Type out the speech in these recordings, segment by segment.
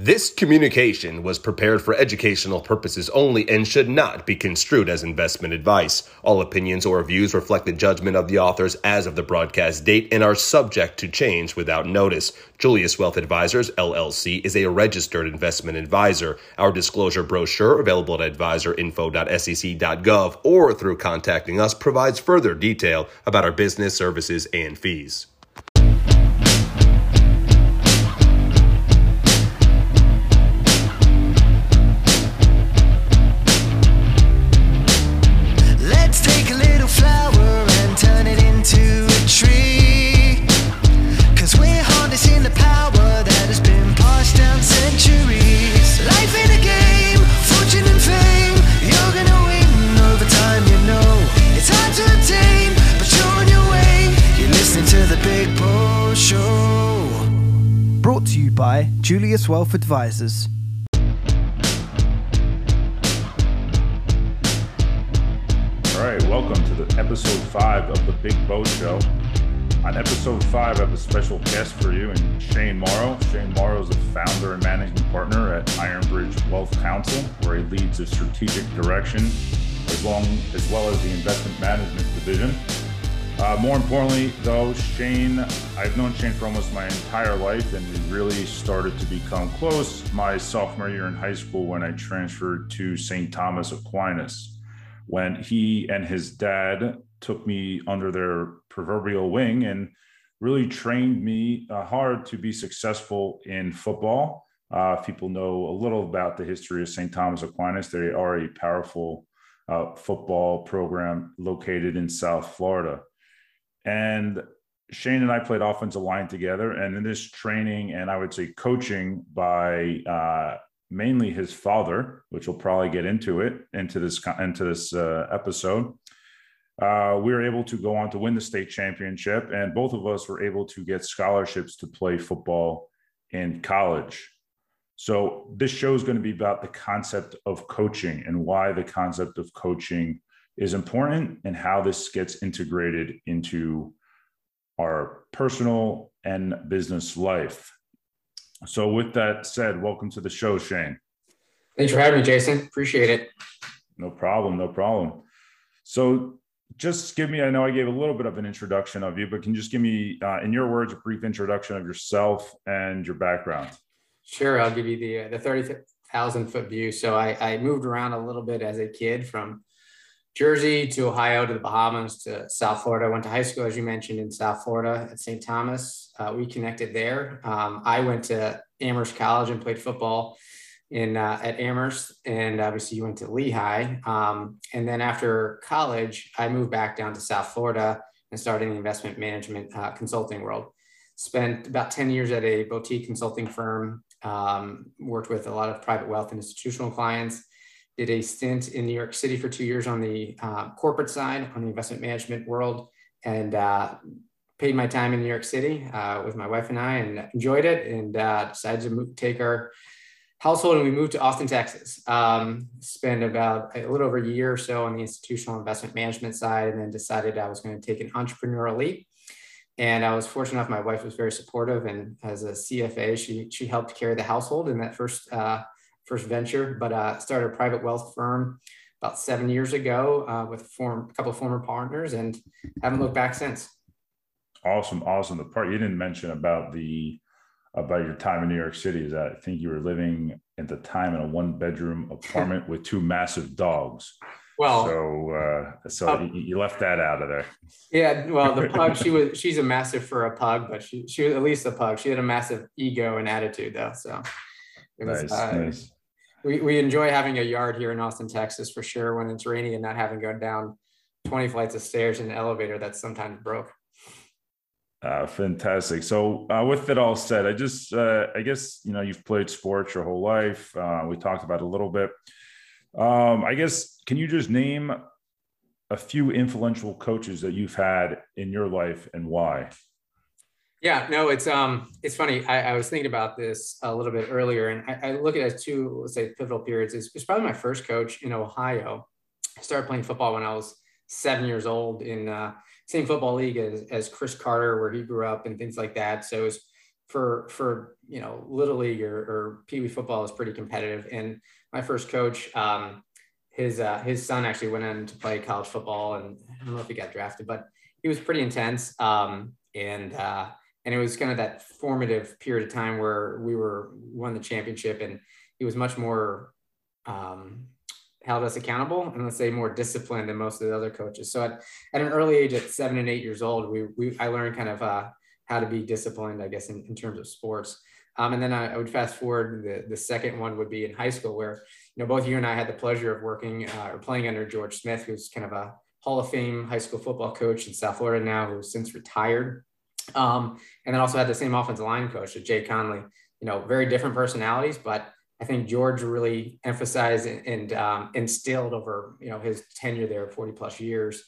This communication was prepared for educational purposes only and should not be construed as investment advice. All opinions or views reflect the judgment of the authors as of the broadcast date and are subject to change without notice. Julius Wealth Advisors, LLC, is a registered investment advisor. Our disclosure brochure, available at advisorinfo.sec.gov or through contacting us, provides further detail about our business, services, and fees. Julius Wealth Advisors. All right, welcome to the episode five of the Big Bo Show. On episode five, I have a special guest for you, and Shane Morrow. Shane Morrow is the founder and managing partner at Ironbridge Wealth Council, where he leads the strategic direction as long as well as the investment management division. Uh, more importantly, though, Shane, I've known Shane for almost my entire life, and we really started to become close my sophomore year in high school when I transferred to St. Thomas Aquinas when he and his dad took me under their proverbial wing and really trained me uh, hard to be successful in football. Uh, if people know a little about the history of St. Thomas Aquinas, they are a powerful uh, football program located in South Florida. And Shane and I played offensive line together. And in this training and I would say coaching by uh, mainly his father, which we'll probably get into it into this into this uh, episode. Uh, we were able to go on to win the state championship, and both of us were able to get scholarships to play football in college. So this show is going to be about the concept of coaching and why the concept of coaching is important and how this gets integrated into our personal and business life. So, with that said, welcome to the show, Shane. Thanks for having me, Jason. Appreciate it. No problem. No problem. So, just give me, I know I gave a little bit of an introduction of you, but can you just give me, uh, in your words, a brief introduction of yourself and your background? Sure. I'll give you the, uh, the 30,000 foot view. So, I, I moved around a little bit as a kid from Jersey to Ohio to the Bahamas to South Florida. I went to high school, as you mentioned, in South Florida at St. Thomas. Uh, we connected there. Um, I went to Amherst College and played football in uh, at Amherst, and obviously you went to Lehigh. Um, and then after college, I moved back down to South Florida and started in the investment management uh, consulting world. Spent about 10 years at a boutique consulting firm, um, worked with a lot of private wealth and institutional clients did a stint in New York City for two years on the uh, corporate side, on the investment management world, and uh, paid my time in New York City uh, with my wife and I, and enjoyed it, and uh, decided to move, take our household and we moved to Austin, Texas. Um, spent about a little over a year or so on the institutional investment management side, and then decided I was going to take an entrepreneurial leap. And I was fortunate enough; my wife was very supportive, and as a CFA, she she helped carry the household in that first uh, first venture, but uh, started a private wealth firm about seven years ago uh, with form, a couple of former partners and haven't looked back since. Awesome. Awesome. The part you didn't mention about the, about your time in New York City is that I think you were living at the time in a one bedroom apartment with two massive dogs. Well, so uh, so uh, you left that out of there. Yeah, well, the pug she was she's a massive for a pug, but she she was at least a pug. She had a massive ego and attitude though, so it was nice, uh, nice we, we enjoy having a yard here in Austin, Texas for sure when it's rainy and not having to go down 20 flights of stairs in an elevator that's sometimes broke. Uh, fantastic. So, uh, with it all said, I just, uh, I guess, you know, you've played sports your whole life. Uh, we talked about a little bit. Um, I guess, can you just name a few influential coaches that you've had in your life and why? Yeah, no, it's um, it's funny. I, I, was thinking about this a little bit earlier, and I, I look at it as two, let's say, pivotal periods. It's, it's, probably my first coach in Ohio. I started playing football when I was seven years old in uh, same football league as, as Cris Carter, where he grew up, and things like that. So it was for for you know little league or, or pee wee football is pretty competitive. And my first coach, um, his uh, his son actually went in to play college football, and I don't know if he got drafted, but he was pretty intense. Um, and uh, and it was kind of that formative period of time where we were won the championship, and he was much more um, held us accountable and let's say more disciplined than most of the other coaches. So at, at an early age, at seven and eight years old, we, we I learned kind of uh, how to be disciplined, I guess, in, in terms of sports. Um, and then I, I, would fast forward. The, the second one would be in high school, where you know both you and I had the pleasure of working uh, or playing under George Smith, who's kind of a Hall of Fame high school football coach in South Florida now, who's since retired. Um, and then also had the same offensive line coach, Jay Conley. You know, very different personalities, but I think George really emphasized and um, instilled over you know his tenure there, 40 plus years,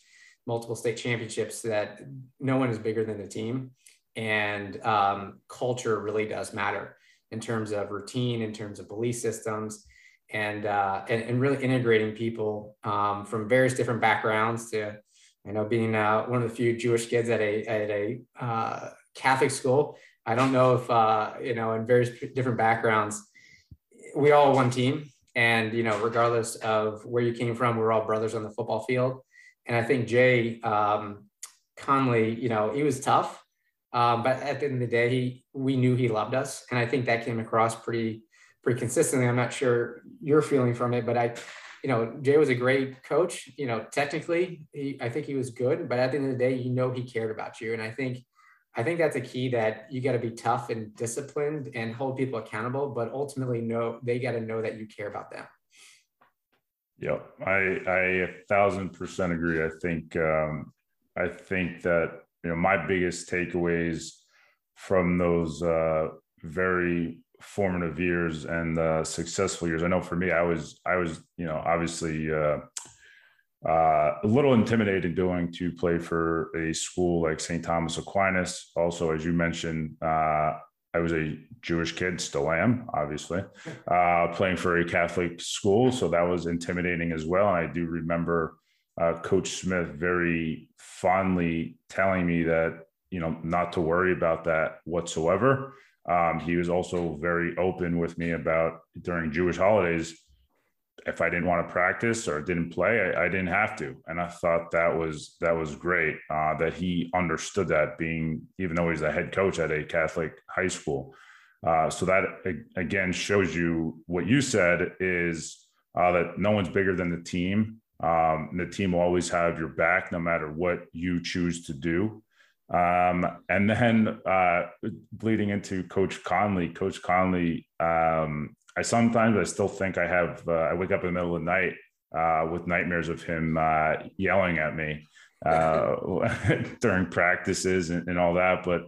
multiple state championships, that no one is bigger than the team, and um, culture really does matter in terms of routine, in terms of belief systems, and uh, and, and, really integrating people um, from various different backgrounds to you know being uh, one of the few Jewish kids at a at a uh, Catholic school. I don't know if uh, you know in various different backgrounds we all one team. And you know regardless of where you came from we're all brothers on the football field. And i think jay um, conley you know he was tough um, but at the end of the day he we knew he loved us. And i think that came across pretty pretty consistently. I'm not sure you're feeling from it but i you know jay was a great coach you know technically he, i think he was good but at the end of the day you know he cared about you and i think I think that's a key that you got to be tough and disciplined and hold people accountable, but ultimately know they got to know that you care about them. Yep, I I a thousand percent agree. I think um, I think that you know my biggest takeaways from those uh, very formative years and uh, successful years. I know for me, I was I was you know obviously uh, uh, a little intimidating going to play for a school like St. Thomas Aquinas. Also, as you mentioned, uh, I was a Jewish kid, still am, obviously, uh, playing for a Catholic school. So that was intimidating as well. And I do remember uh, Coach Smith very fondly telling me that, you know, not to worry about that whatsoever. Um, he was also very open with me about during Jewish holidays if I didn't want to practice or didn't play, I, I, didn't have to, and I thought that was that was great uh, that he understood that. Being even though he's a head coach at a Catholic high school, uh, so that again shows you what you said is uh, that no one's bigger than the team. Um, the team will always have your back no matter what you choose to do. Um, and then uh, bleeding into Coach Conley, Coach Conley um, I sometimes I still think I have. Uh, I wake up in the middle of the night uh, with nightmares of him uh, yelling at me uh, during practices and, and, all that. But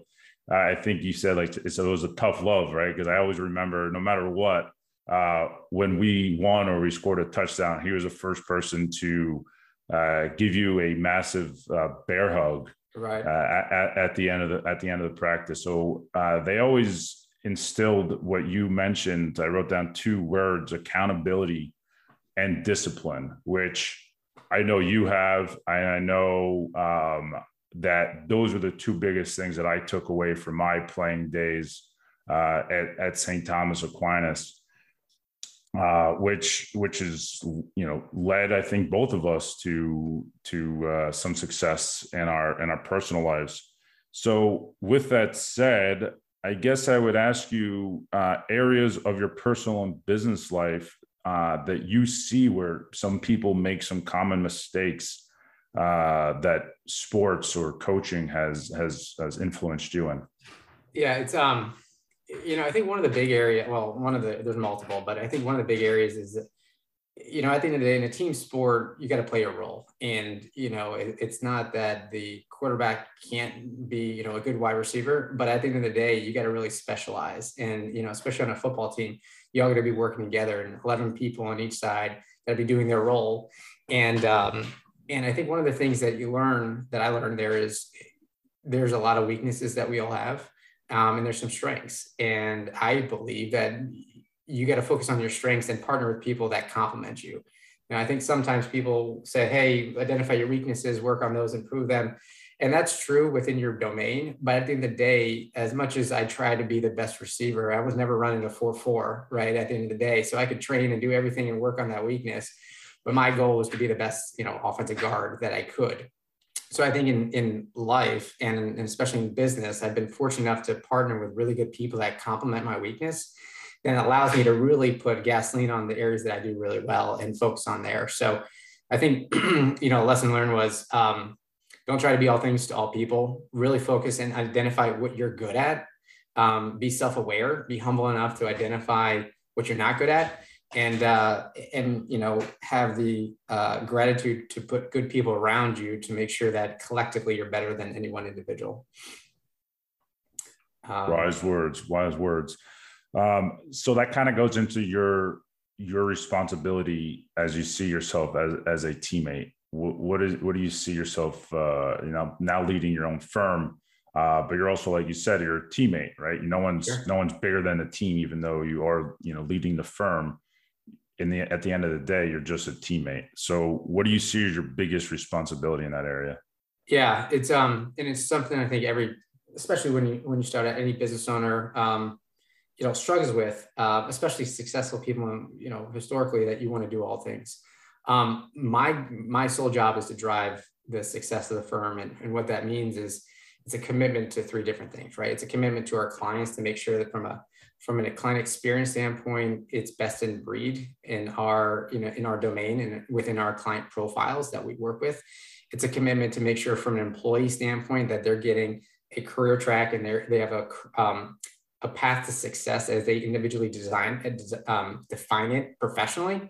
I think you said like it was a tough love, right? Because I always remember, no matter what, uh, when we won or we scored a touchdown, he was the first person to uh, give you a massive bear hug right at, at, the end of the at the end of the practice. So they always instilled what you mentioned. I wrote down two words accountability and discipline, which I know you have. and I, know um, that those are the two biggest things that I took away from my playing days uh, at, at St. Thomas Aquinas. Uh, which which is you know led I think both of us to to uh, some success in our in our personal lives. So with that said, I guess I would ask you uh, areas of your personal and business life uh, that you see where some people make some common mistakes uh, that sports or coaching has has has influenced you in. Yeah, it's um, you know, I think one of the big area. Well, one of the there's multiple, but I think one of the big areas is that you know, at the end of the day, in a team sport, you got to play a role. And, you know, it, it's not that the quarterback can't be, you know, a good wide receiver, but at the end of the day, you got to really specialize. And, you know, especially on a football team, you all got to be working together and 11 people on each side got to be doing their role. And, um, and I think one of the things that you learn that I learned there is there's a lot of weaknesses that we all have. Um, and there's some strengths. And I believe that you got to focus on your strengths and partner with people that complement you. And I think sometimes people say, hey, identify your weaknesses, work on those, improve them. and that's true within your domain. But at the end of the day, as much as I try to be the best receiver, I was never running a 4 4, right? At the end of the day. So I could train and do everything and work on that weakness. But my goal was to be the best, you know, offensive guard that I could. So I think in, in life and, and especially in business, I've been fortunate enough to partner with really good people that complement my weakness and allows me to really put gasoline on the areas that I do really well and focus on there. So I think, you know, a lesson learned was um, don't try to be all things to all people. Really focus and identify what you're good at. Um, be self-aware. Be humble enough to identify what you're not good at, and uh, and you know have the uh, gratitude to put good people around you to make sure that collectively you're better than any one individual. Um, wise words. Wise words. Um, so that kind of goes into your your responsibility as you see yourself as as a teammate what, what is what do you see yourself uh, you know now leading your own firm uh, but you're also like you said you're a teammate right no one's sure. no one's bigger than the team even though you are you know leading the firm in the at the end of the day you're just a teammate. So what do you see as your biggest responsibility in that area? Yeah it's um and it's something i think every especially when you when you start at any business owner um you know struggles with uh, especially successful people you know historically that you want to do all things. Um, my my sole job is to drive the success of the firm, and, and what that means is it's a commitment to three different things, right? It's a commitment to our clients to make sure that from a from a client experience standpoint, it's best in breed in our you know in our domain and within our client profiles that we work with. It's a commitment to make sure from an employee standpoint that they're getting a career track and they they have a um, a path to success as they individually design um, define it professionally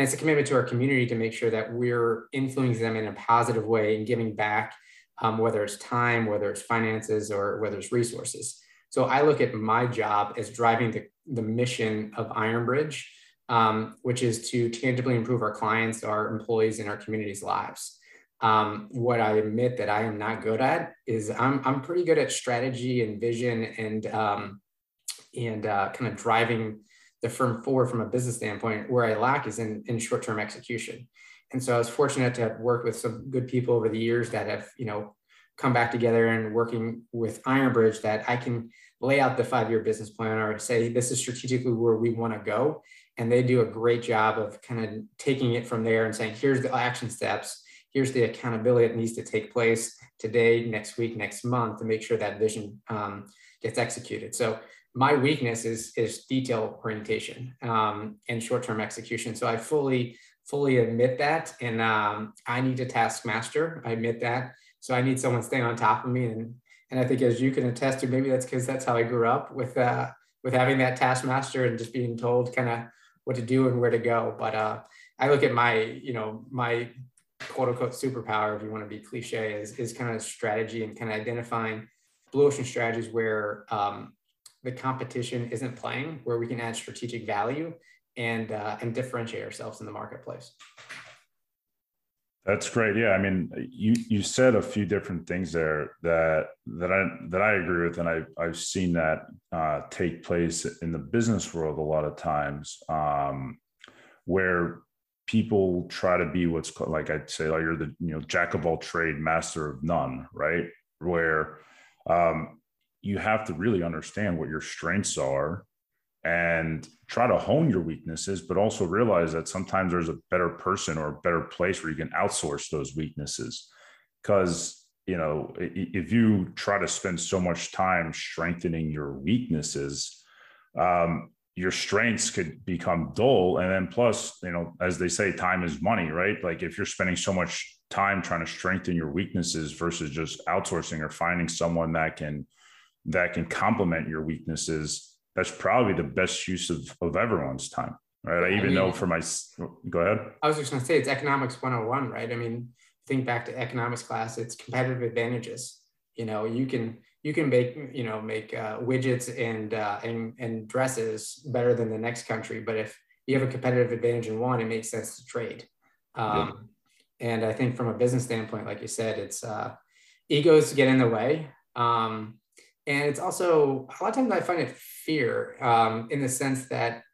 and it's a commitment to our community to make sure that we're influencing them in a positive way and giving back, um, whether it's time, whether it's finances, or whether it's resources. So I look at my job as driving the, the mission of Ironbridge, um, which is to tangibly improve our clients, our employees, and our community's lives. Um, what I admit that I am not good at is I'm, I'm pretty good at strategy and vision and um, and uh, kind of driving the firm forward from a business standpoint. Where I lack is in, in short-term execution. And so I was fortunate to have worked with some good people over the years that have, you know, come back together and working with Ironbridge that I can lay out the five-year business plan or say this is strategically where we want to go. And they do a great job of kind of taking it from there and saying, here's the action steps, here's the accountability that needs to take place today, next week, next month to make sure that vision um, gets executed. So my weakness is is detail orientation um, and short term execution. So I fully fully admit that, and um, I need a taskmaster. I admit that. So I need someone staying on top of me, and and I think as you can attest to, maybe that's because that's how I grew up with uh, with having that taskmaster and just being told kind of what to do and where to go. But uh, I look at my you know my quote unquote superpower, if you want to be cliche, is is kind of strategy and kind of identifying blue ocean strategies where um, the competition isn't playing, where we can add strategic value and uh, and differentiate ourselves in the marketplace. That's great. Yeah, I mean, you you said a few different things there that that I that I agree with, and I I've seen that uh, take place in the business world a lot of times, um, where people try to be what's called, like I'd say, like you're the you know jack of all trade, master of none, right? Where um, you have to really understand what your strengths are and try to hone your weaknesses, but also realize that sometimes there's a better person or a better place where you can outsource those weaknesses. Because, you know, if you try to spend so much time strengthening your weaknesses, um, your strengths could become dull. And then, plus, you know, as they say, time is money, right? Like if you're spending so much time trying to strengthen your weaknesses versus just outsourcing or finding someone that can that can complement your weaknesses, that's probably the best use of, of everyone's time. Right. I even I mean, know for my, go ahead. I was just going to say it's economics 101, right? I mean, think back to economics class, it's competitive advantages. You know, you can, you can make, you know, make uh, widgets and, uh, and, and dresses better than the next country. But if you have a competitive advantage in one, it makes sense to trade. Um, yeah. And I think from a business standpoint, like you said, it's uh, egos get in the way. Um, and it's also a lot of times I find it fear um, in the sense that,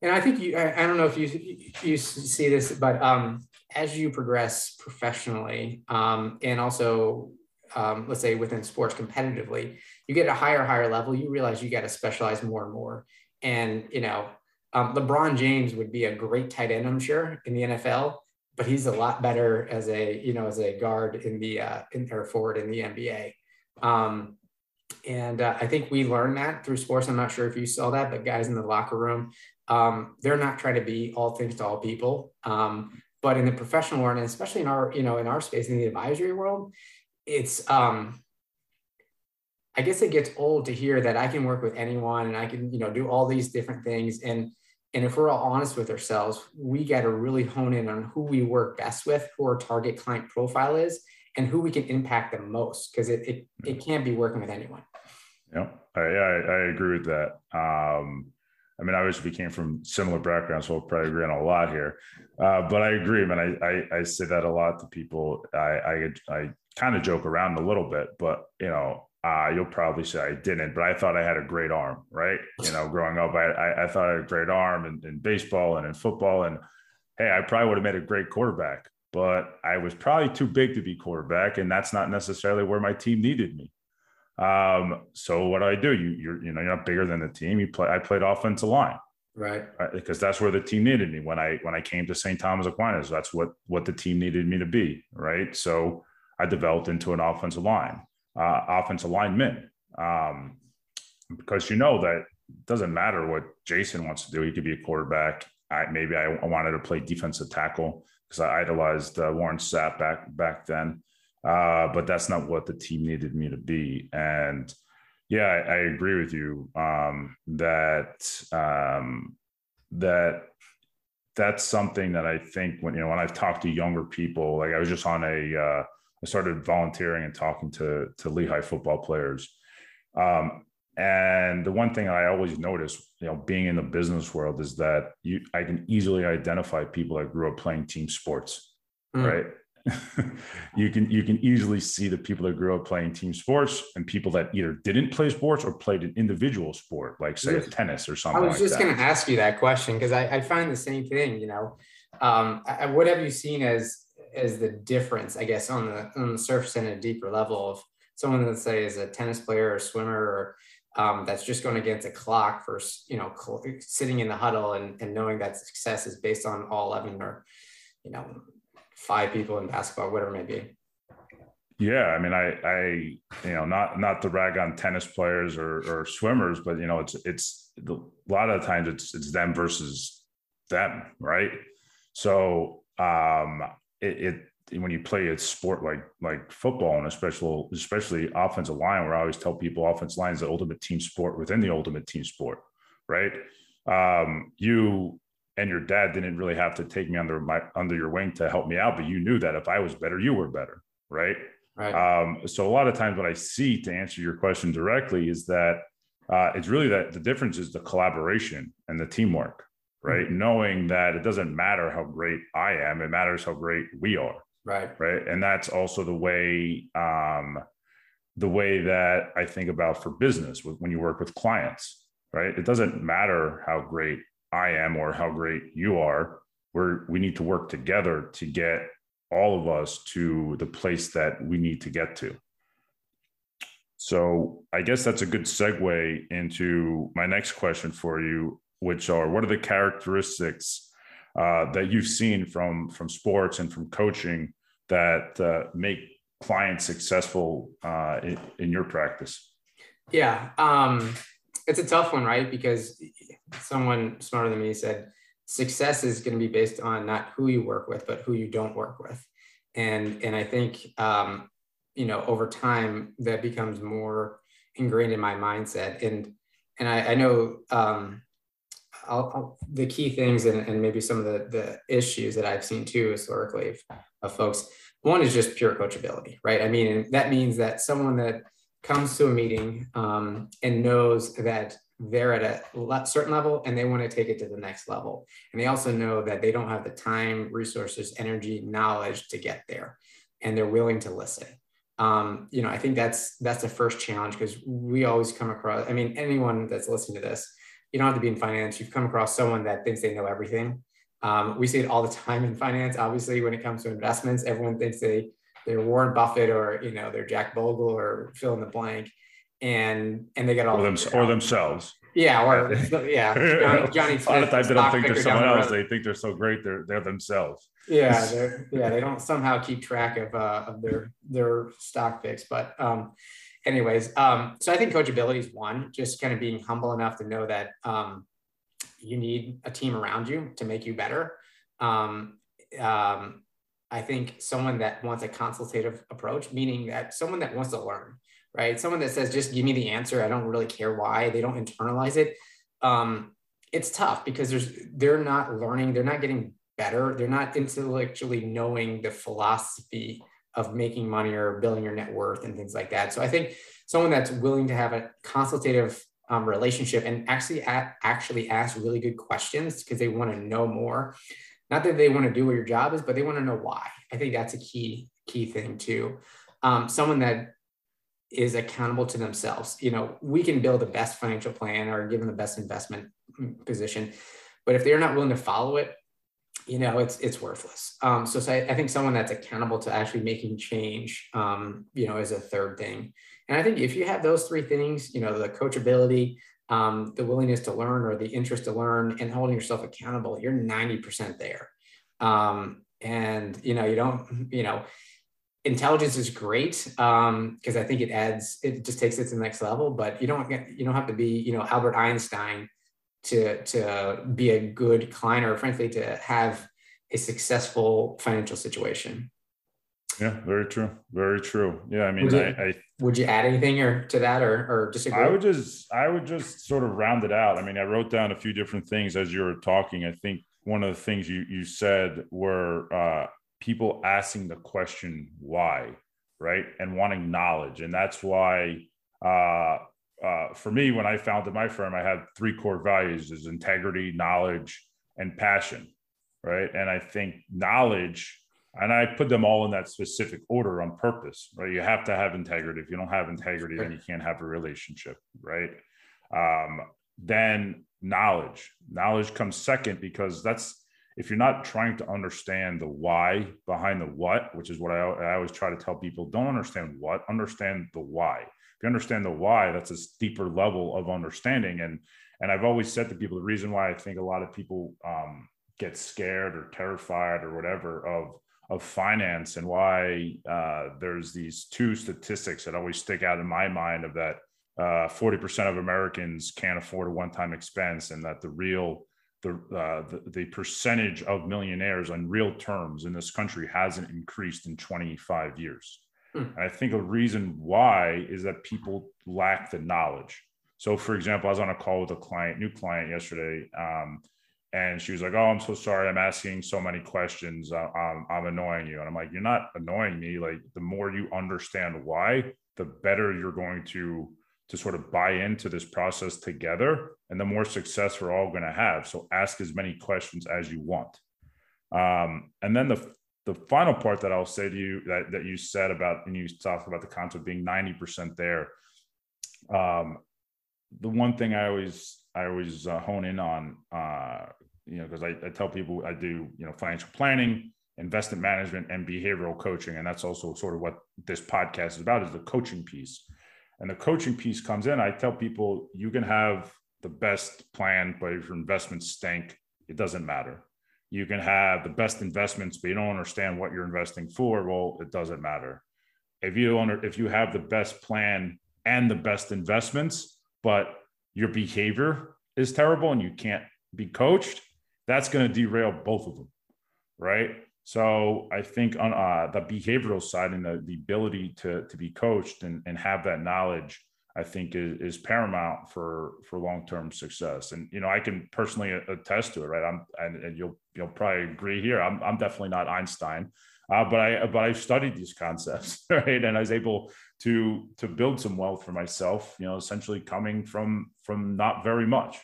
and I think you, I, don't know if you you see this, but um, as you progress professionally um, and also um, let's say within sports competitively, you get a higher, higher level, you realize you got to specialize more and more. And, you know, um, LeBron James would be a great tight end, I'm sure, in the NFL, but he's a lot better as a, you know, as a guard in the, uh, in, or forward in the NBA. Um, and uh, I think we learned that through sports. I'm not sure if you saw that, but guys in the locker room, um, they're not trying to be all things to all people. Um, but in the professional world, and especially in our, you know, in our space in the advisory world, it's um, I guess it gets old to hear that I can work with anyone and I can, you know, do all these different things. And and if we're all honest with ourselves, we got to really hone in on who we work best with, who our target client profile is, and who we can impact the most. Because it, it it can't be working with anyone. Yeah, I, I, I agree with that. Um, I mean, obviously we came from similar backgrounds, so we'll probably agree on a lot here. Uh, but I agree, man. I, I, I say that a lot to people. I I, I kind of joke around a little bit, but you know, uh, you'll probably say I didn't, but I thought I had a great arm, right? You know, growing up, I I, I thought I had a great arm in, in baseball and in football, and hey, I probably would have made a great quarterback, but I was probably too big to be quarterback, and that's not necessarily where my team needed me. Um, so what do I do? You you're you know you're not bigger than the team. You play. I played offensive line, right? right? Because that's where the team needed me when I when I came to St. Thomas Aquinas. That's what what the team needed me to be, right? So I developed into an offensive line, uh, offensive lineman, um, because you know that it doesn't matter what Jason wants to do. He could be a quarterback. I maybe I, I wanted to play defensive tackle because I idolized uh, Warren Sapp back back then. Uh, but that's not what the team needed me to be. And yeah, I, I agree with you um, that um, that that's something that I think when you know when I've talked to younger people, like I was just on a, uh, I started volunteering and talking to to Lehigh football players, um, and the one thing I always notice, you know, being in the business world is that you I can easily identify people that grew up playing team sports, mm. right? you can you can easily see the people that grew up playing team sports and people that either didn't play sports or played an individual sport, like say tennis or something. I was like just going to ask you that question because I, I, find the same thing. You know, um, I, what have you seen as as the difference? I guess on the on the surface and a deeper level of someone that say is a tennis player or swimmer or um, that's just going against a clock for you know sitting in the huddle and, and knowing that success is based on all 11 or you know five people in basketball, whatever it may be. Yeah, I mean, I, I, you know, not not to rag on tennis players or, or swimmers, but you know, it's it's a lot of times it's it's them versus them, right? So, um, it, it when you play a sport like like football and especially especially offensive line, where I always tell people offensive line is the ultimate team sport within the ultimate team sport, right? Um, you and your dad didn't really have to take me under my under your wing to help me out but you knew that if i was better you were better right right um, so a lot of times what i see to answer your question directly is that uh, it's really that the difference is the collaboration and the teamwork right mm-hmm. knowing that it doesn't matter how great i am it matters how great we are right right and that's also the way um, the way that i think about for business when you work with clients right it doesn't matter how great I am or how great you are. We're, we need to work together to get all of us to the place that we need to get to. So I guess that's a good segue into my next question for you, which are what are the characteristics uh, that you've seen from from sports and from coaching that uh, make clients successful uh, in, in, your practice? Yeah, um, it's a tough one, right? Because someone smarter than me said success is going to be based on not who you work with, but who you don't work with. And and I think um, you know over time that becomes more ingrained in my mindset. And and I, I know um, I'll, I'll, the key things and, and maybe some of the the issues that I've seen too historically of, of folks. One is just pure coachability, right? I mean, that means that someone that comes to a meeting um, and knows that they're at a certain level and they want to take it to the next level. And they also know that they don't have the time, resources, energy, knowledge to get there, and they're willing to listen. Um, you know, I think that's that's the first challenge because we always come across. I mean, anyone that's listening to this, you don't have to be in finance. You've come across someone that thinks they know everything. Um, we see it all the time in finance. Obviously, when it comes to investments, everyone thinks they they're Warren Buffett or you know they're Jack Bogle or fill in the blank, and and they get all or, them, or themselves. Yeah, or yeah, Johnny, Johnny a lot of times they don't think they're someone else. They think they're so great. They're they're themselves. Yeah, they're yeah. They don't somehow keep track of uh, of their their stock picks. But um, anyways, um, so I think coachability is one. Just kind of being humble enough to know that um, you need a team around you to make you better. Um, um, I think someone that wants a consultative approach, meaning that someone that wants to learn right? Someone that says, just give me the answer. I don't really care why. They don't internalize it. Um, it's tough because there's they're not learning, they're not getting better, they're not intellectually knowing the philosophy of making money or building your net worth and things like that. So I think someone that's willing to have a consultative um, relationship and actually at, actually ask really good questions because they want to know more. Not that they want to do what your job is, but they want to know why. I think that's a key key thing too. Um, someone that is accountable to themselves. You know, we can build the best financial plan or give them the best investment position, but if they're not willing to follow it, you know, it's it's worthless. Um, so, so I, I, think someone that's accountable to actually making change, um, you know, is a third thing. And I think if you have those three things, you know, the coachability, um, the willingness to learn or the interest to learn, and holding yourself accountable, you're ninety percent there. Um, and you know, you don't, you know, intelligence is great because um, I think it adds it just takes it to the next level. But you don't you don't have to be you know Albert Einstein to to be a good client or frankly to have a successful financial situation. Yeah, very true. Very true. Yeah, I mean, would you, I, I, would you add anything or to that or or disagree? I would just I would just sort of round it out. I mean, I wrote down a few different things as you were talking. I think one of the things you you said were uh, people asking the question why, right? And wanting knowledge. And that's why uh, uh, for me, when I founded my firm, I had three core values is integrity, knowledge, and passion. Right. And I think knowledge, and I put them all in that specific order on purpose, right? You have to have integrity. If you don't have integrity, then you can't have a relationship, right? Um, then knowledge. Knowledge comes second because that's if you're not trying to understand the why behind the what, which is what I, I, always try to tell people, don't understand what, understand the why. You understand the why, that's a deeper level of understanding. And and I've always said to people the reason why I think a lot of people um, get scared or terrified or whatever of of finance and why uh, there's these two statistics that always stick out in my mind of that uh, 40% of Americans can't afford a one-time expense and that the real the, uh, the, the percentage of millionaires on real terms in this country hasn't increased in 25 years. Hmm. And I think a reason why is that people lack the knowledge. So, for example, I was on a call with a client, new client yesterday, um, and she was like, "Oh, I'm so sorry. I'm asking so many questions. Uh, I'm, I'm annoying you." And I'm like, "You're not annoying me. Like, the more you understand why, the better you're going to to sort of buy into this process together and the more success we're all going to have so ask as many questions as you want um, and then the the final part that i'll say to you that, that you said about and you talked about the concept being 90% there um, the one thing i always i always uh, hone in on uh, you know because I, I tell people i do you know financial planning investment management and behavioral coaching and that's also sort of what this podcast is about is the coaching piece and the coaching piece comes in, I tell people you can have the best plan, but if your investments stink, it doesn't matter. You can have the best investments, but you don't understand what you're investing for. Well, it doesn't matter. If you don't, if you have the best plan and the best investments, but your behavior is terrible and you can't be coached, that's going to derail both of them, right? So I think on uh, the behavioral side and the, the ability to, to be coached and, and have that knowledge, I think is, is paramount for, for long-term success. And, you know, I can personally attest to it, right. I'm, and, and you'll, you'll probably agree here. I'm, I'm definitely not Einstein, uh, but I, but I've studied these concepts, right. And I was able to, to build some wealth for myself, you know, essentially coming from, from not very much.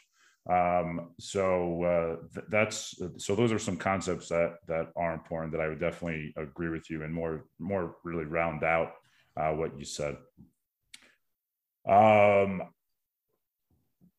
Um, so uh, th- that's so those are some concepts that that are important that I would definitely agree with you and more more really round out uh, what you said. Um,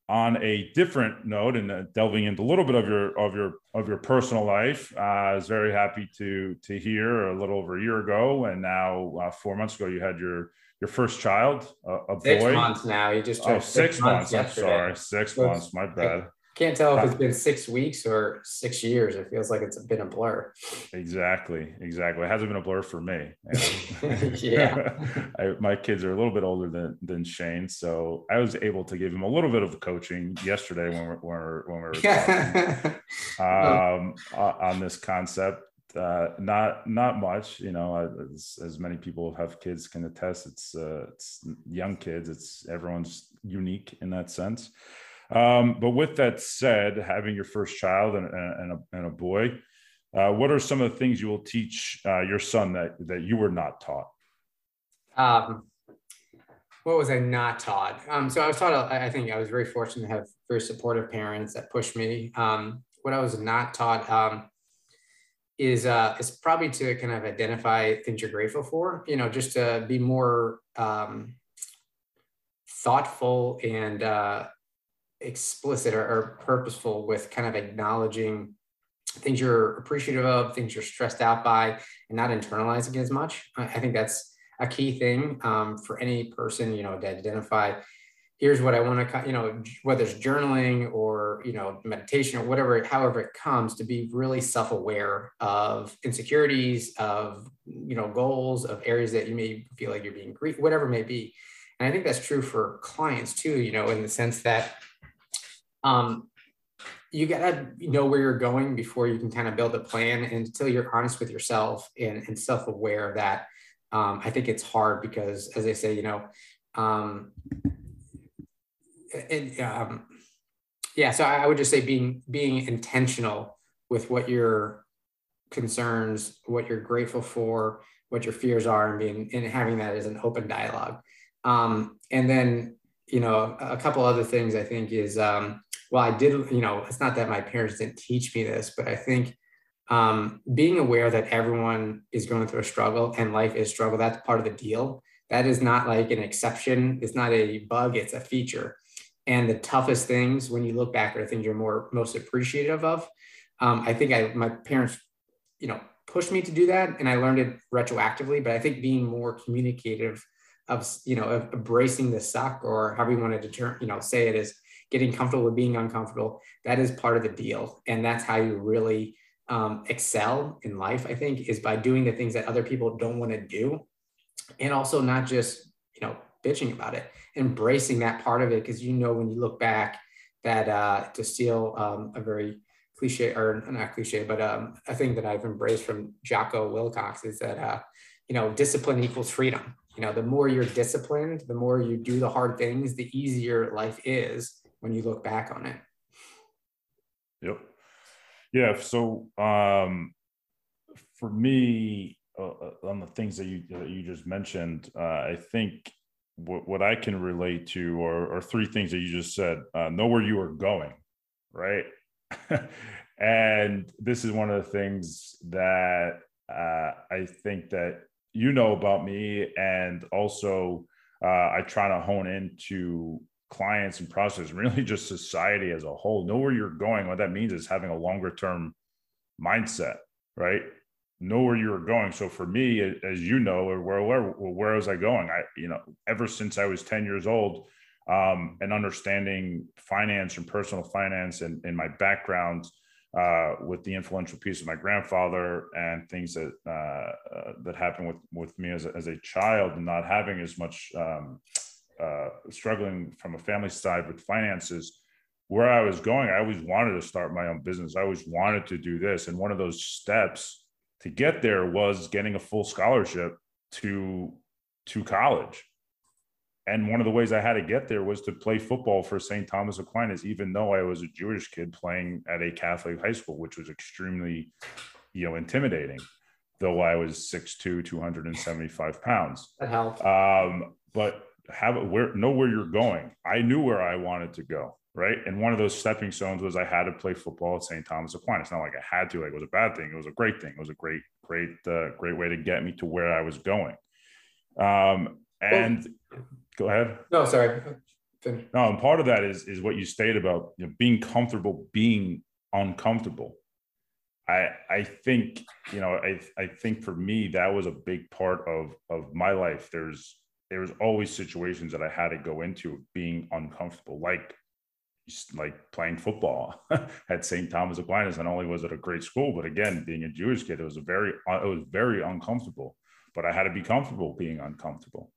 on a different note and uh, delving into a little bit of your of your of your personal life, uh, I was very happy to to hear a little over a year ago, and now uh, four months ago, you had your your first child, a, a Six boy. months now. You just Oh, turned six months. I'm sorry, six So months. My bad. Can't tell if it's been six weeks or six years. It feels like it's been a blur. Exactly, exactly. It hasn't been a blur for me. Yeah. I, my kids are a little bit older than than Shane, so I was able to give him a little bit of coaching yesterday when we're when we're, when we were talking. um, o- on this concept. Uh, not not much, you know. As, as many people have kids can attest, it's uh, it's young kids. It's everyone's unique in that sense. Um, but with that said, having your first child and, and, a, and a boy, uh, what are some of the things you will teach uh, your son that that you were not taught? um, what was I not taught? Um, so I was taught, I think I was very fortunate to have very supportive parents that pushed me. Um, what I was not taught um, is uh, is probably to kind of identify things you're grateful for. You know, just to be more um, thoughtful and uh, explicit or, or purposeful with kind of acknowledging things you're appreciative of, things you're stressed out by, and not internalizing as much. I, I think that's a key thing um, for any person, you know, to identify. Here's what I want to, you know, whether it's journaling or you know meditation or whatever, however it comes, to be really self-aware of insecurities, of you know goals, of areas that you may feel like you're being grief, whatever may be. And I think that's true for clients too, you know, in the sense that um, you gotta know where you're going before you can kind of build a plan. And until you're honest with yourself and, and self-aware of that, um, I think it's hard because, as I say, you know, um, um, yeah. So I, I would just say being being intentional with what your concerns, what you're grateful for, what your fears are, and being and having that as an open dialogue. Um, and then, you know, a couple other things I think is, um, well, I did, you know, it's not that my parents didn't teach me this, but I think um, being aware that everyone is going through a struggle and life is struggle, that's part of the deal. That is not like an exception. It's not a bug, it's a feature. And the toughest things when you look back are things you're more most appreciative of. Um, I think I my parents, you know, pushed me to do that and I learned it retroactively, but I think being more communicative of you know of embracing the suck or however you want to deter, you know, say it is getting comfortable with being uncomfortable. That is part of the deal. And that's how you really um, excel in life, I think, is by doing the things that other people don't want to do. And also not just, you know, bitching about it, embracing that part of it. Cause you know, when you look back that uh, to steal um, a very cliche or not cliche, but um, a thing that I've embraced from Jocko Willink is that, uh, you know, discipline equals freedom. You know, the more you're disciplined, the more you do the hard things, the easier life is when you look back on it. Yep. Yeah. So um, for me, uh, uh, on the things that you that you just mentioned, uh, I think what, what I can relate to are, are three things that you just said. Uh, know where you are going, right? and this is one of the things that uh, I think that you know about me, and also uh, I try to hone into clients and process really just society as a whole know where you're going. What that means is having a longer term mindset right? Know where you're going. So for me as you know where where where was i going? I you know ever since i was 10 years old um, and understanding finance and personal finance and, and my background uh, with the influential piece of my grandfather and things that uh, uh, that happened with with me as a, as a child and not having as much um, uh, struggling from a family side with finances, where I was going, I always wanted to start my own business. I always wanted to do this. And one of those steps to get there was getting a full scholarship to, to college. And one of the ways I had to get there was to play football for St. Thomas Aquinas, even though I was a Jewish kid playing at a Catholic high school, which was extremely, you know, intimidating, though I was 6'2, 275 pounds. That helped. Um, but have where know where you're going. I knew where I wanted to go, right? And one of those stepping stones was I had to play football at St. Thomas Aquinas. Not like I had to, like it was a bad thing. It was a great thing. It was a great, great, uh, great way to get me to where I was going. Um, and Well, go ahead. No, sorry. No, and part of that is is what you stated about you know, being comfortable being uncomfortable. I I think you know I I think for me that was a big part of of my life. There's there was always situations that I had to go into being uncomfortable, like like playing football at St. Thomas Aquinas. Not only was it a great school, but again, being a Jewish kid, it was a very it was very uncomfortable. But I had to be comfortable being uncomfortable.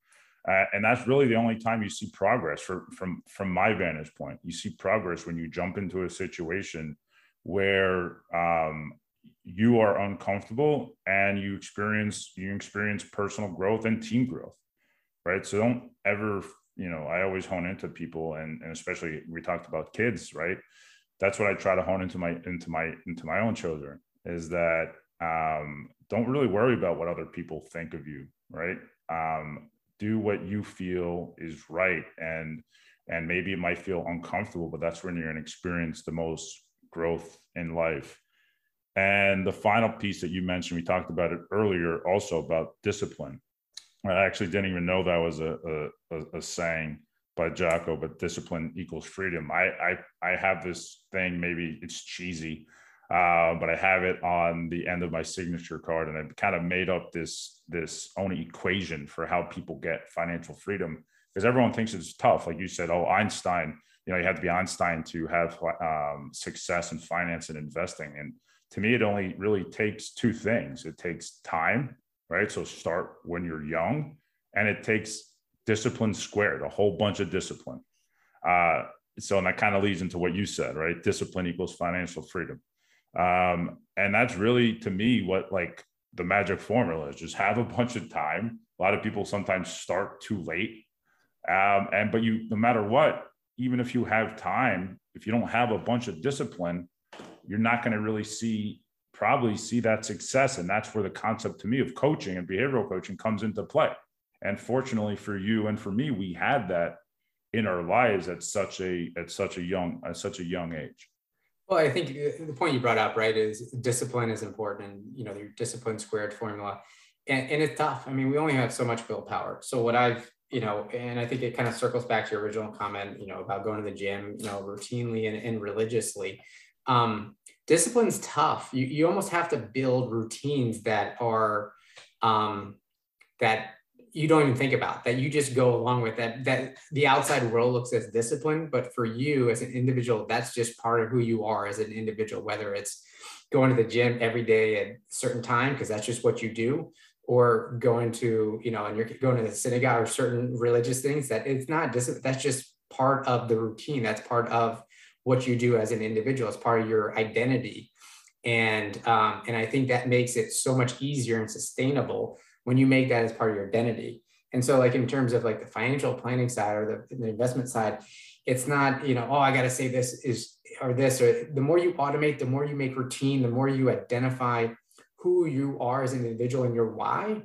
Uh, and that's really the only time you see progress for, from from my vantage point. You see progress when you jump into a situation where um, you are uncomfortable and you experience you experience personal growth and team growth, right? So don't ever, you know, I always hone into people, and, and especially we talked about kids, right? That's what I try to hone into my into my into my own children is that um, don't really worry about what other people think of you, right? Um, do what you feel is right and and maybe it might feel uncomfortable but that's when you're going to experience the most growth in life and the final piece that you mentioned we talked about it earlier also about discipline i actually didn't even know that was a, a, a saying by jocko but discipline equals freedom I, I i have this thing maybe it's cheesy uh, but I have it on the end of my signature card, and I've kind of made up this this own equation for how people get financial freedom because everyone thinks it's tough. Like you said, oh Einstein, you know, you have to be Einstein to have um, success in finance and investing. And to me, it only really takes two things. It takes time, right? So start when you're young, and it takes discipline squared, a whole bunch of discipline. Uh, so, and that kind of leads into what you said, right? Discipline equals financial freedom. Um, and that's really to me what like the magic formula is just have a bunch of time. A lot of people sometimes start too late. Um, and but you no matter what, even if you have time, if you don't have a bunch of discipline, you're not going to really see probably see that success. And that's where the concept to me of coaching and behavioral coaching comes into play. And fortunately for you and for me, we had that in our lives at such a at such a young at such a young age. Well, I think the point you brought up, right, is discipline is important, and you know your discipline squared formula, and, and it's tough. I mean, we only have so much willpower. So what I've, you know, and I think it kind of circles back to your original comment, you know, about going to the gym, you know, routinely and, and religiously. Um, discipline's tough. You you almost have to build routines that are um, that you don't even think about that you just go along with that that the outside world looks as discipline but for you as an individual that's just part of who you are as an individual whether it's going to the gym every day at a certain time because that's just what you do or going to you know and you're going to the synagogue or certain religious things that it's not discipline that's just part of the routine that's part of what you do as an individual as part of your identity and um, and i think that makes it so much easier and sustainable when you make that as part of your identity. And so, like in terms of like the financial planning side or the, the investment side, it's not you know oh I got to say this is or this or the more you automate, the more you make routine, the more you identify who you are as an individual and your why.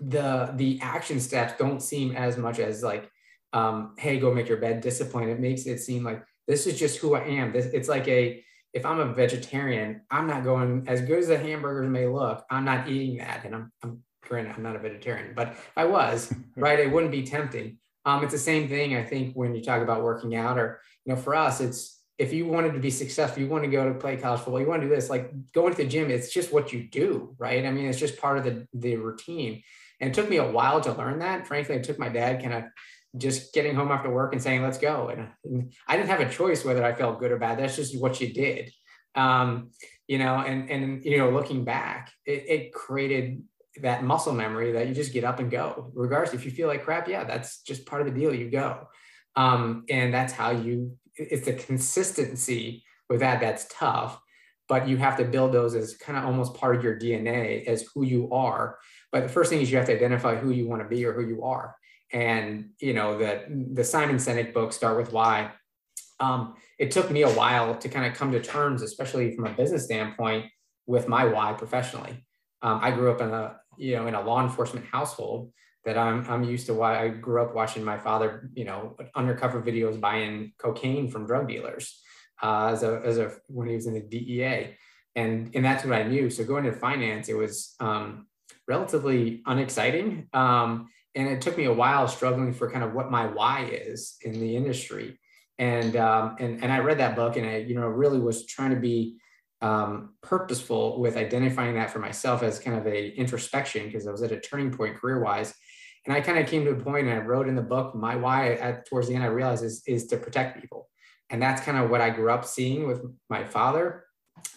The the action steps don't seem as much as like um, hey go make your bed discipline. It makes it seem like this is just who I am. This it's like a if I'm a vegetarian, I'm not going as good as the hamburgers may look. I'm not eating that, and I'm, I'm granted, I'm not a vegetarian, but if I was, right, it wouldn't be tempting. Um, it's the same thing, I think, when you talk about working out, or, you know, for us, it's if you wanted to be successful, you want to go to play college football, you want to do this, like going to the gym, it's just what you do, right? I mean, it's just part of the, the routine. And it took me a while to learn that. Frankly, it took my dad kind of just getting home after work and saying, let's go. And, and I didn't have a choice whether I felt good or bad. That's just what you did. Um, you know, and, and, you know, looking back, it, it created that muscle memory that you just get up and go regardless if you feel like crap yeah that's just part of the deal you go um, and that's how you it's the consistency with that that's tough but you have to build those as kind of almost part of your dna as who you are but the first thing is you have to identify who you want to be or who you are and you know the the simon sinek book start with why. Um, it took me a while to kind of come to terms especially from a business standpoint with my why professionally. Um, i grew up in a you know in a law enforcement household that I'm I'm used to why I grew up watching my father, you know, undercover videos buying cocaine from drug dealers uh, as a as a when he was in the DEA, and and that's what I knew. So going into finance, it was um, relatively unexciting, um, and it took me a while struggling for kind of what my why is in the industry. And um, and and I read that book, and I you know really was trying to be um, purposeful with identifying that for myself as kind of a introspection because I was at a turning point career wise. And I kind of came to a point and I wrote in the book, my why at towards the end, I realized is, is to protect people. And that's kind of what I grew up seeing with my father.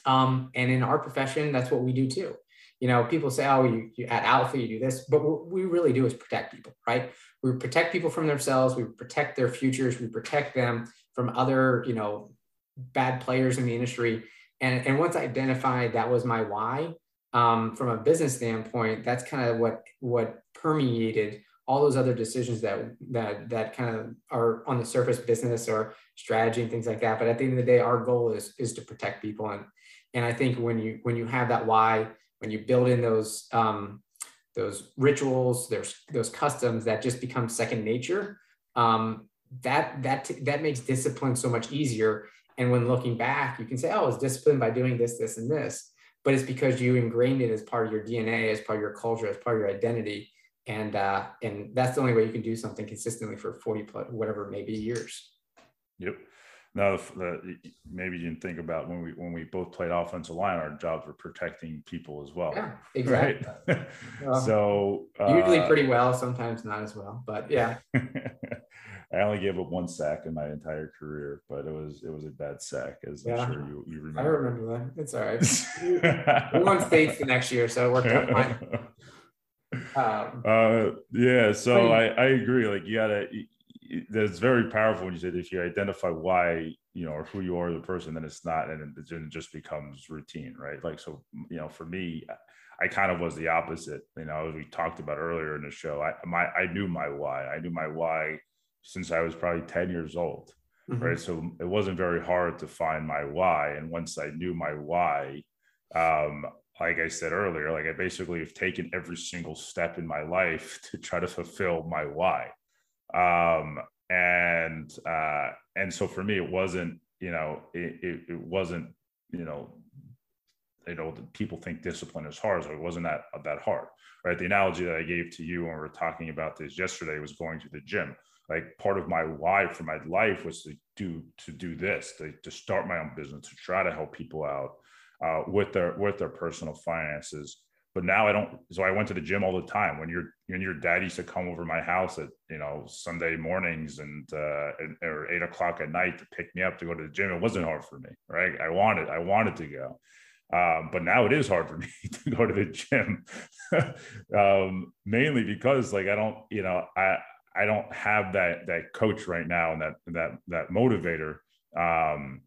Um, and in our profession, that's what we do too. You know, people say, oh, you, you Alpha, you do this, but what we really do is protect people, right? We protect people from themselves. We protect their futures. We protect them from other, you know, bad players in the industry and and once I identified that was my why um, from a business standpoint, that's kind of what what permeated all those other decisions that that that kind of are on the surface business or strategy and things like that. But at the end of the day, our goal is is to protect people and and I think when you when you have that why, when you build in those um, those rituals, there's those customs that just become second nature. Um, that that that makes discipline so much easier and when looking back, you can say, oh, I was disciplined by doing this, this, and this. But it's because you ingrained it as part of your DNA, as part of your culture, as part of your identity. And uh, and that's the only way you can do something consistently for 40 plus whatever maybe years. Yep. Now, the, maybe you didn't think about when we when we both played offensive line, our jobs were protecting people as well. Yeah, exactly. Right? well, so usually uh, pretty well, sometimes not as well, but yeah. I only gave up one sack in my entire career, but it was it was a bad sack, as yeah. I'm sure you, you remember. I remember that. It's all right. we won states the next year, so it worked out fine. Um, uh, yeah, so I, I agree. Like you gotta, that's very powerful when you said if you identify why you know or who you are as a person, then it's not, and it just becomes routine, right? Like so, you know, for me, I kind of was the opposite. You know, as we talked about earlier in the show, I my I knew my why. I knew my why since I was probably 10 years old. Mm-hmm. Right. So it wasn't very hard to find my why. And once I knew my why, um, like I said earlier, like I basically have taken every single step in my life to try to fulfill my why. Um, and uh, and so for me, it wasn't, you know, it, it, it wasn't, you know, you know, people think discipline is hard. So it wasn't that that hard, right? The analogy that I gave to you when we were talking about this yesterday was going to the gym like part of my why for my life was to do to do this to, to start my own business to try to help people out uh, with their with their personal finances but now i don't so i went to the gym all the time. When your when your dad used to come over my house at you know sunday mornings and uh or eight o'clock at night to pick me up to go to the gym it wasn't hard for me right? I wanted i wanted to go. Um, but now it is hard for me to go to the gym. Um, mainly because like i don't you know i I don't have that that coach right now and that that that motivator um,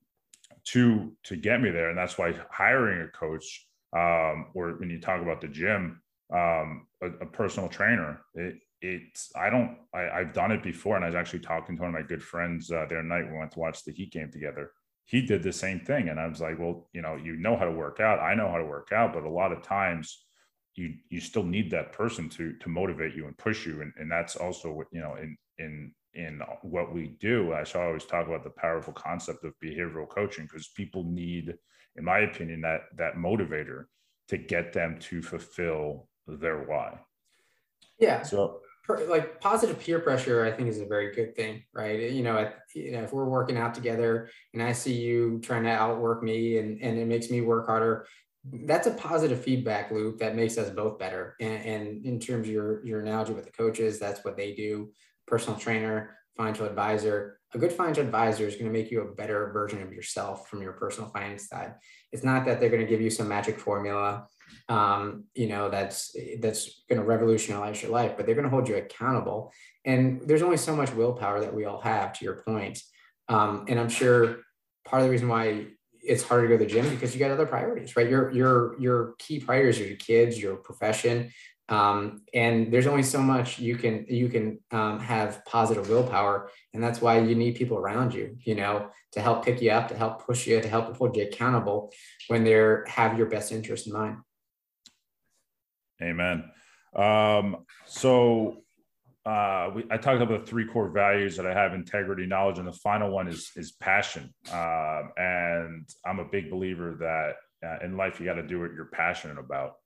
to to get me there, and that's why hiring a coach um, or when you talk about the gym, um, a, a, personal trainer, it, it's I don't I, I've done it before, and I was actually talking to one of my good friends uh, the night. We went to watch the Heat game together. He did the same thing, and I was like, well, you know, you know how to work out. I know how to work out, but a lot of times you you still need that person to to motivate you and push you and, and that's also what you know in in in what we do i always talk about the powerful concept of behavioral coaching because people need in my opinion that that motivator to get them to fulfill their why yeah so like positive peer pressure i think is a very good thing right you know, if, you know if we're working out together and i see you trying to outwork me and, and it makes me work harder that's a positive feedback loop that makes us both better. And, and, in terms of your, your analogy with the coaches, that's what they do. Personal trainer, financial advisor. A good financial advisor is going to make you a better version of yourself from your personal finance side. It's not that they're going to give you some magic formula, um, you know, that's that's going to revolutionize your life, but they're going to hold you accountable. And there's only so much willpower that we all have, to your point. Um, and I'm sure part of the reason why it's harder to go to the gym because you got other priorities, right? Your your your key priorities are your kids, your profession, um, and there's only so much you can you can um, have positive willpower, and that's why you need people around you, you know, to help pick you up, to help push you, to help hold you accountable when they're have your best interest in mind. Amen. Um, so uh, we, I talked about the three core values that I have: integrity, knowledge, and the final one is is passion. Um, and I'm a big believer that uh, in life you got to do what you're passionate about.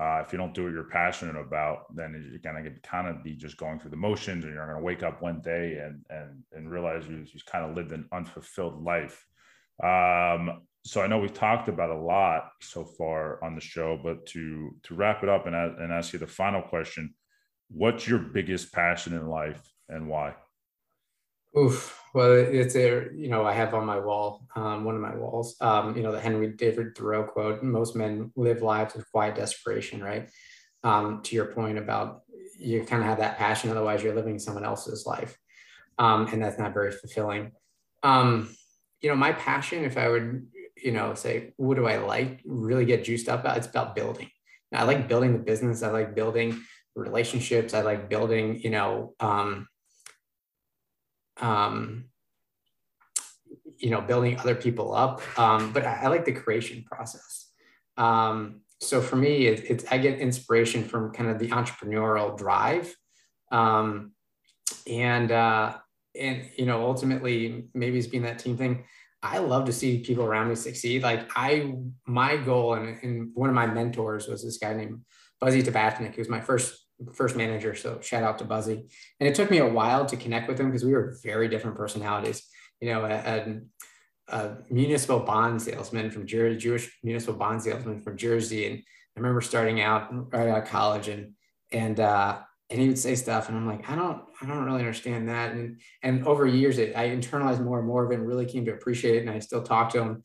Uh, if you don't do what you're passionate about, then you're gonna kind of be just going through the motions, and you're gonna wake up one day and and and realize you you kind of lived an unfulfilled life. Um, so I know we've talked about a lot so far on the show, but to to wrap it up and and ask you the final question, what's your biggest passion in life and why? Oof. Well, it's a you know I have on my wall, um, one of my walls, um, you know the Henry David Thoreau quote: "Most men live lives of quiet desperation." Right. Um, to your point about you kind of have that passion, otherwise you're living someone else's life, um, and that's not very fulfilling. Um, you know, my passion, if I would, you know, say, what do I like? Really get juiced up about? It's about building. I like building the business. I like building relationships. I like building, you know. Um, um, you know, building other people up. Um, but I, I, like the creation process. Um, so for me, it, it's I get inspiration from kind of the entrepreneurial drive, um, and uh, and you know, ultimately, maybe it's being that team thing. I love to see people around me succeed. Like I, my goal and, and one of my mentors was this guy named Buzzy Tabatnik, who was my first first manager. So shout out to Buzzy. And it took me a while to connect with him because we were very different personalities. You know, a, a, municipal bond salesman from Jersey, Jewish municipal bond salesman from Jersey. And I remember starting out right out of college and, and, uh, and he would say stuff and I'm like, I don't, I don't really understand that. And, and over years, it, I internalized more and more of it and really came to appreciate it. And I still talk to him,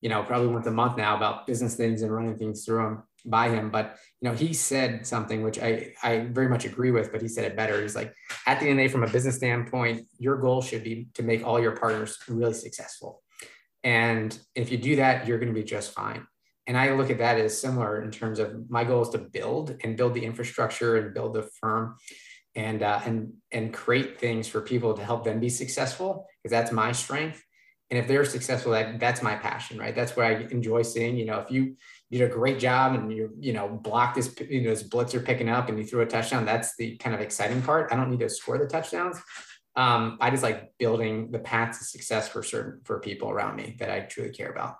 you know, probably once a month now about business things and running things through him by him. But you know, he said something which I I very much agree with, but he said it better. He's like, at the end of the day, from a business standpoint, your goal should be to make all your partners really successful. And if you do that, you're going to be just fine. And I look at that as similar in terms of my goal is to build and build the infrastructure and build the firm and uh, and and create things for people to help them be successful because that's my strength and if they're successful that that's my passion right that's what i enjoy seeing you know if you you did a great job and you you know block this you know this blitzer picking up and you threw a touchdown that's the kind of exciting part. I don't need to score the touchdowns. Um, i just like building the paths to success for certain for people around me that i truly care about.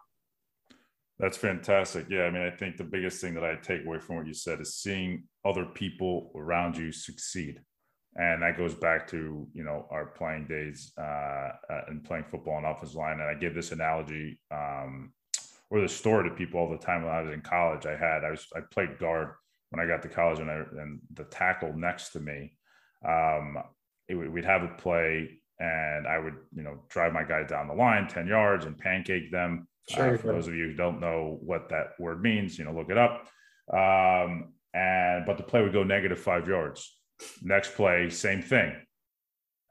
That's fantastic. Yeah i mean i think the biggest thing that i take away from what you said is seeing other people around you succeed. And that goes back to you know our playing days uh, uh, and playing football on offensive line. And I give this analogy um, or the story to people all the time. When I was in college, I had I was I played guard when I got to college, and I and the tackle next to me, um, it, we'd have a play, and I would you know drive my guy down the line ten yards and pancake them. Sure, uh, for those of you who don't know what that word means, you know, look it up. Um, and but the play would go negative five yards Next play, same thing.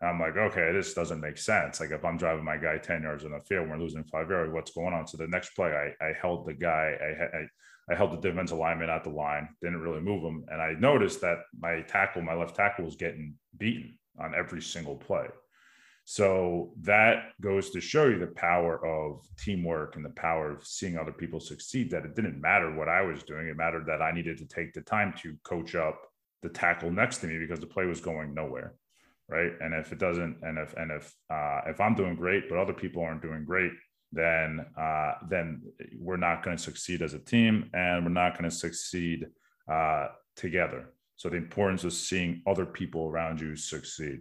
I'm like, okay, this doesn't make sense. Like if I'm driving my guy 10 yards in the field, we're losing five yards, what's going on? So the next play, I, I held the guy, I, I, I held the defensive lineman at the line, didn't really move him. And I noticed that my tackle, my left tackle was getting beaten on every single play. So that goes to show you the power of teamwork and the power of seeing other people succeed. That it didn't matter what I was doing, it mattered that I needed to take the time to coach up the tackle next to me because the play was going nowhere right? And if it doesn't and if and if uh, if i'm doing great but other people aren't doing great then uh, then we're not going to succeed as a team and we're not going to succeed uh, together. So the importance of seeing other people around you succeed.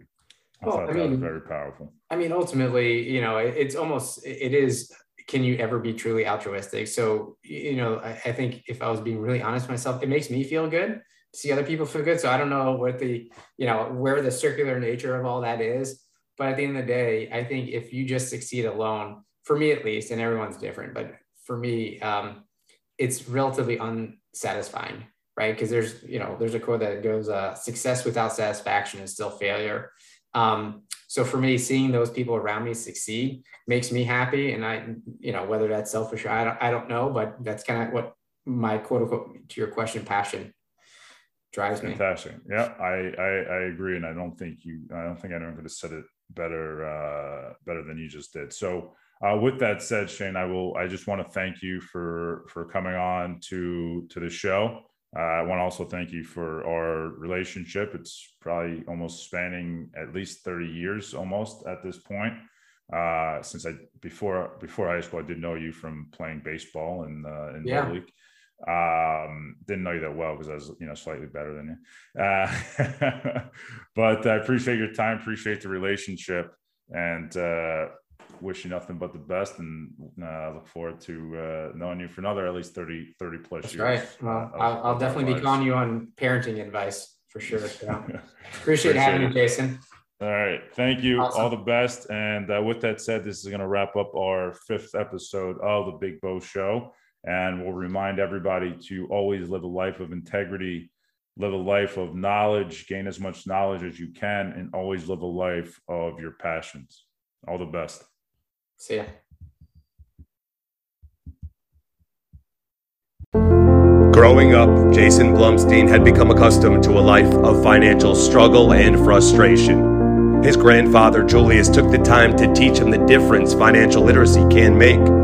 I well, thought I that mean, was very powerful. I mean ultimately you know it's almost it is can you ever be truly altruistic? So you know I, I think if i was being really honest with myself it makes me feel good see other people feel good. So I don't know what the, you know, where the circular nature of all that is. But at the end of the day, I think if you just succeed alone, for me at least, and everyone's different, but for me, um, it's relatively unsatisfying, right? Because there's, you know, there's a quote that goes, uh, "Success without satisfaction is still failure." Um, so for me, seeing those people around me succeed makes me happy, and I, you know, whether that's selfish or I don't, I don't know, but that's kind of what my quote unquote to your question passion drives me. Fantastic. Yeah, I, I, I agree, and I don't think you. I don't think anyone could have said it better uh, better than you just did. So. Uh, with that said, Shane, I will. I just want to thank you for for coming on to to the show. Uh, I want to also thank you for our relationship. It's probably almost spanning at least thirty years, almost at this point. Uh, since I before before high school, I did know you from playing baseball in uh, in yeah. league. Um, didn't know you that well because I was, you know, slightly better than you. Uh, but I appreciate your time, appreciate the relationship, and uh, wish you nothing but the best. And uh, look forward to uh, knowing you for another at least 30, 30 plus That's years. right. Well, I'll, I'll our definitely be calling you on parenting advice for sure. So appreciate, Appreciate having it. you, Jason. All right. Thank you. Awesome. All the best. And uh, with that said, this is going to wrap up our fifth episode of the Big Bo Show. And we'll remind everybody to always live a life of integrity, live a life of knowledge, gain as much knowledge as you can, and always live a life of your passions. All the best. See ya. Growing up, Jason Blumstein had become accustomed to a life of financial struggle and frustration. His grandfather, Julius, took the time to teach him the difference financial literacy can make.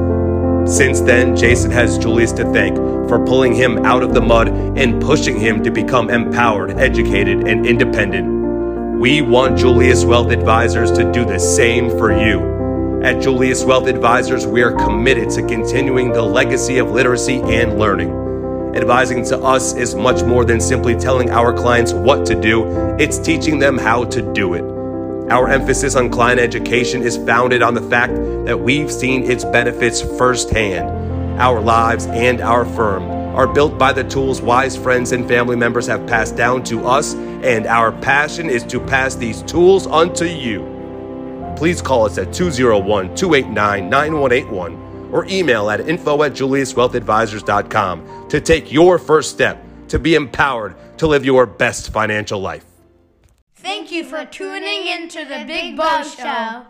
Since then, Jason has Julius to thank for pulling him out of the mud and pushing him to become empowered, educated, and independent. We want Julius Wealth Advisors to do the same for you. At Julius Wealth Advisors, we are committed to continuing the legacy of literacy and learning. Advising to us is much more than simply telling our clients what to do, it's teaching them how to do it. Our emphasis on client education is founded on the fact that we've seen its benefits firsthand. Our lives and our firm are built by the tools wise friends and family members have passed down to us, and our passion is to pass these tools unto you. Please call us at 201 289 9181 or email at info at juliuswealthadvisors.com to take your first step to be empowered to live your best financial life. Thank you for tuning in to the Big Bo Show.